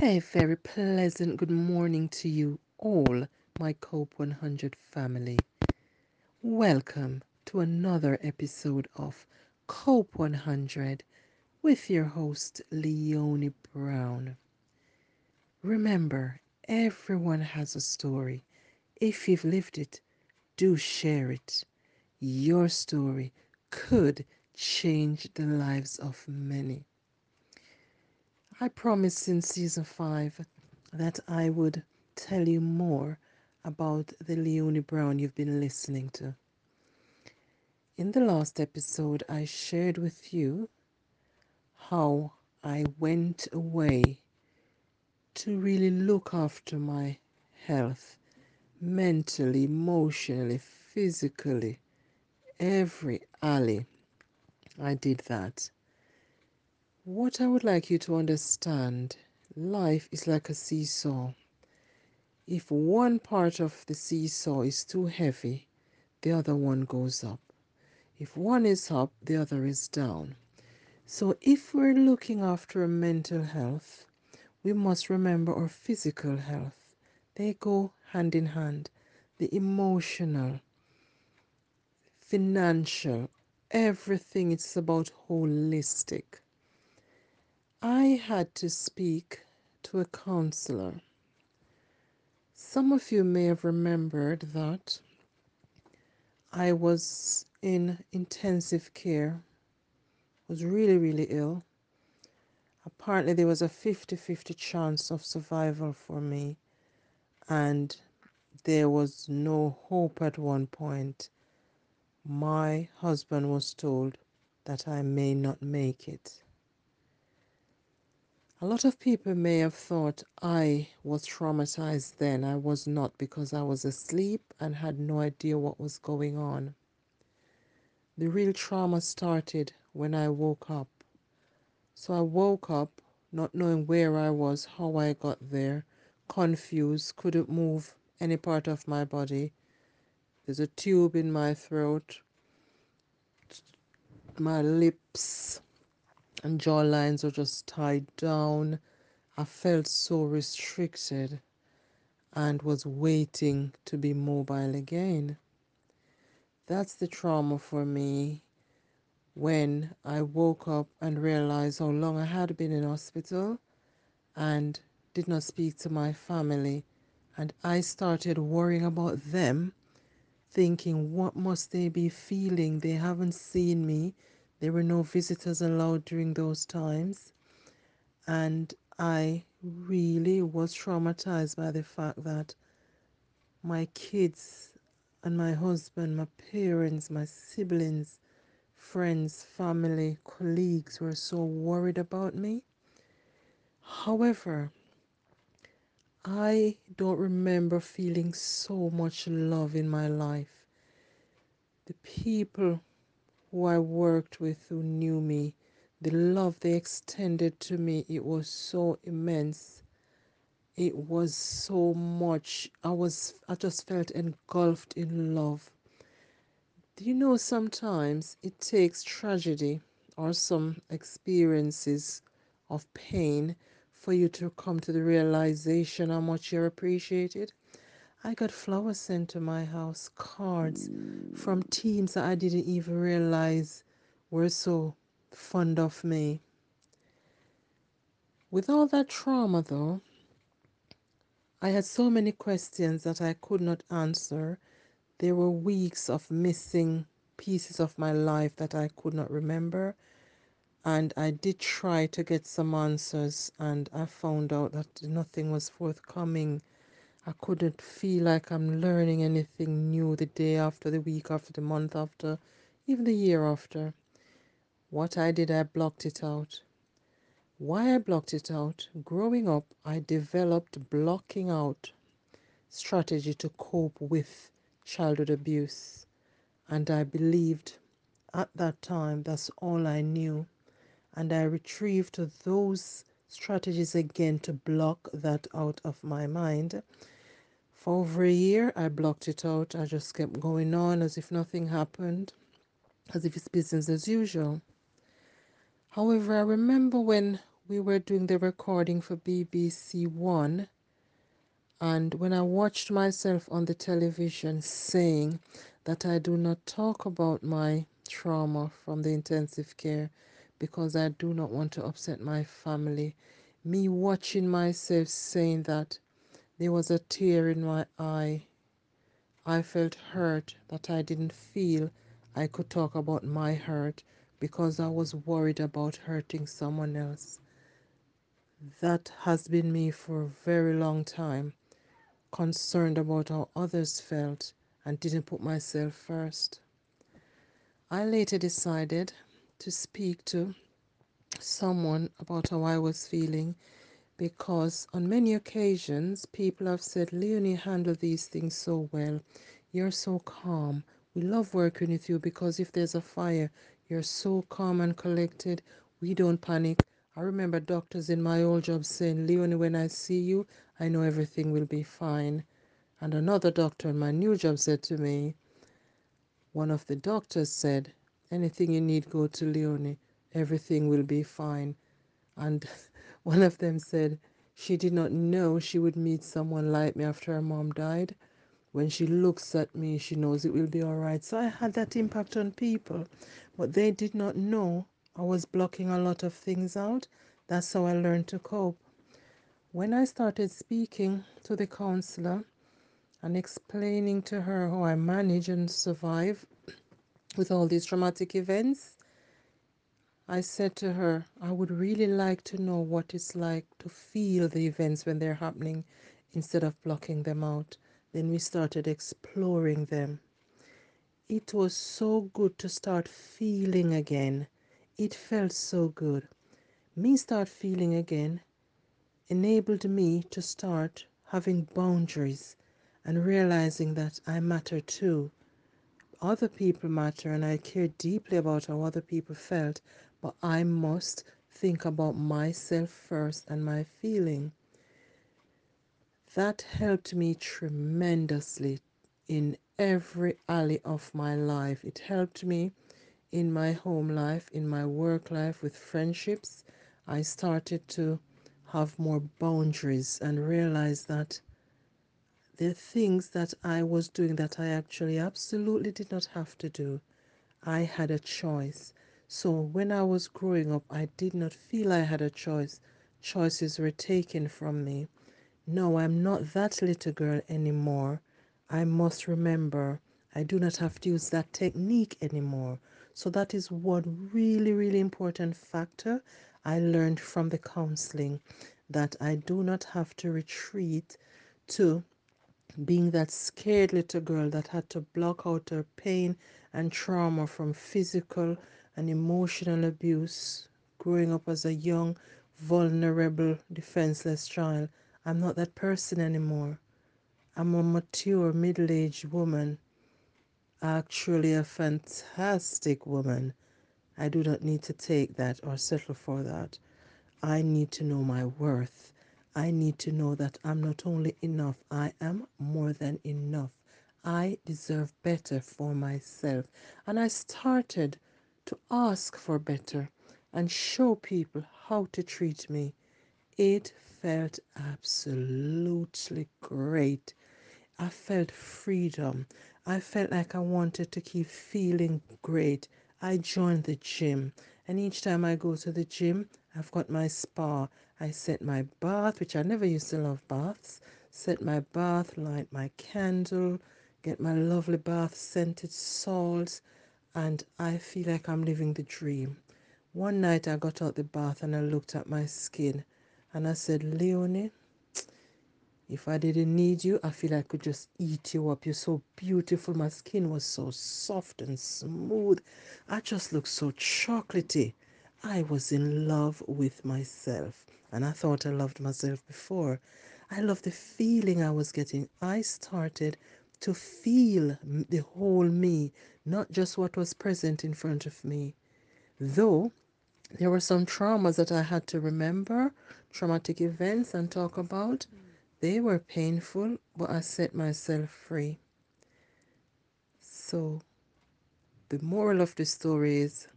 A very pleasant good morning to you all, my COPE 100 family. Welcome to another episode of COPE 100 with your host, Leonie Brown. Remember, everyone has a story. If you've lived it, do share it. Your story could change the lives of many. I promised in season five that I would tell you more about the Leonie Brown you've been listening to. In the last episode, I shared with you how I went away to really look after my health mentally, emotionally, physically, every alley. I did that. What I would like you to understand life is like a seesaw. If one part of the seesaw is too heavy, the other one goes up. If one is up, the other is down. So, if we're looking after mental health, we must remember our physical health. They go hand in hand. The emotional, financial, everything, it's about holistic. I had to speak to a counselor. Some of you may have remembered that I was in intensive care, was really, really ill. Apparently, there was a 50 50 chance of survival for me, and there was no hope at one point. My husband was told that I may not make it. A lot of people may have thought I was traumatized then. I was not because I was asleep and had no idea what was going on. The real trauma started when I woke up. So I woke up not knowing where I was, how I got there, confused, couldn't move any part of my body. There's a tube in my throat, my lips and jaw lines are just tied down. I felt so restricted and was waiting to be mobile again. That's the trauma for me when I woke up and realized how long I had been in hospital and did not speak to my family. And I started worrying about them, thinking, what must they be feeling? They haven't seen me. There were no visitors allowed during those times. And I really was traumatized by the fact that my kids and my husband, my parents, my siblings, friends, family, colleagues were so worried about me. However, I don't remember feeling so much love in my life. The people who I worked with who knew me, the love they extended to me, it was so immense. It was so much. I was I just felt engulfed in love. Do you know sometimes it takes tragedy or some experiences of pain for you to come to the realization how much you're appreciated? I got flowers sent to my house, cards from teams that I didn't even realize were so fond of me. With all that trauma, though, I had so many questions that I could not answer. There were weeks of missing pieces of my life that I could not remember. And I did try to get some answers, and I found out that nothing was forthcoming. I couldn't feel like I'm learning anything new the day after, the week after, the month after, even the year after. What I did, I blocked it out. Why I blocked it out? Growing up, I developed blocking out strategy to cope with childhood abuse. And I believed at that time that's all I knew. And I retrieved those strategies again to block that out of my mind. For over a year, I blocked it out. I just kept going on as if nothing happened, as if it's business as usual. However, I remember when we were doing the recording for BBC One, and when I watched myself on the television saying that I do not talk about my trauma from the intensive care because I do not want to upset my family, me watching myself saying that, there was a tear in my eye. I felt hurt that I didn't feel I could talk about my hurt because I was worried about hurting someone else. That has been me for a very long time, concerned about how others felt and didn't put myself first. I later decided to speak to someone about how I was feeling because on many occasions people have said, Leonie handle these things so well. You're so calm. We love working with you because if there's a fire, you're so calm and collected. We don't panic. I remember doctors in my old job saying, Leonie, when I see you, I know everything will be fine. And another doctor in my new job said to me, one of the doctors said, anything you need, go to Leonie. Everything will be fine. And one of them said she did not know she would meet someone like me after her mom died. When she looks at me, she knows it will be all right. So I had that impact on people, but they did not know I was blocking a lot of things out. That's how I learned to cope. When I started speaking to the counselor and explaining to her how I manage and survive with all these traumatic events, I said to her, I would really like to know what it's like to feel the events when they're happening instead of blocking them out. Then we started exploring them. It was so good to start feeling again. It felt so good. Me start feeling again enabled me to start having boundaries and realizing that I matter too other people matter and I care deeply about how other people felt, but I must think about myself first and my feeling. That helped me tremendously in every alley of my life. It helped me in my home life, in my work life, with friendships. I started to have more boundaries and realize that the things that I was doing that I actually absolutely did not have to do. I had a choice. So when I was growing up, I did not feel I had a choice. Choices were taken from me. No, I'm not that little girl anymore. I must remember I do not have to use that technique anymore. So that is one really, really important factor I learned from the counseling that I do not have to retreat to being that scared little girl that had to block out her pain and trauma from physical and emotional abuse growing up as a young, vulnerable, defenseless child. I'm not that person anymore. I'm a mature, middle aged woman, actually, a fantastic woman. I do not need to take that or settle for that. I need to know my worth. I need to know that I'm not only enough, I am more than enough. I deserve better for myself. And I started to ask for better and show people how to treat me. It felt absolutely great. I felt freedom. I felt like I wanted to keep feeling great. I joined the gym, and each time I go to the gym, I've got my spa. I set my bath, which I never used to love baths, set my bath, light my candle, get my lovely bath scented salts, and I feel like I'm living the dream. One night I got out the bath and I looked at my skin and I said, Leonie, if I didn't need you, I feel I could just eat you up. You're so beautiful. My skin was so soft and smooth. I just looked so chocolatey. I was in love with myself. And I thought I loved myself before. I loved the feeling I was getting. I started to feel the whole me, not just what was present in front of me. Though there were some traumas that I had to remember, traumatic events, and talk about. They were painful, but I set myself free. So, the moral of the story is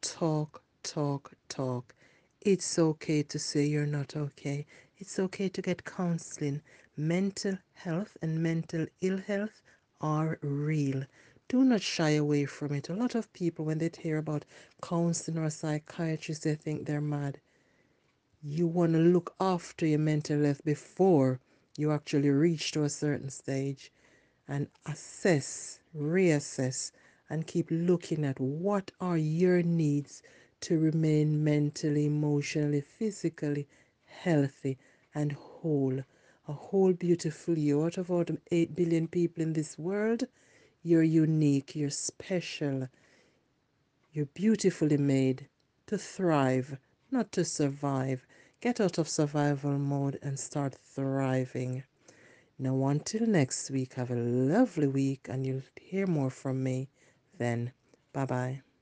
talk, talk, talk. It's okay to say you're not okay. It's okay to get counseling. Mental health and mental ill health are real. Do not shy away from it. A lot of people, when they hear about counseling or a psychiatrist, they think they're mad. You want to look after your mental health before you actually reach to a certain stage and assess, reassess, and keep looking at what are your needs to remain mentally, emotionally, physically healthy and whole. A whole beautiful you. Out of all the 8 billion people in this world, you're unique, you're special, you're beautifully made to thrive, not to survive. Get out of survival mode and start thriving. Now, until next week, have a lovely week and you'll hear more from me then. Bye bye.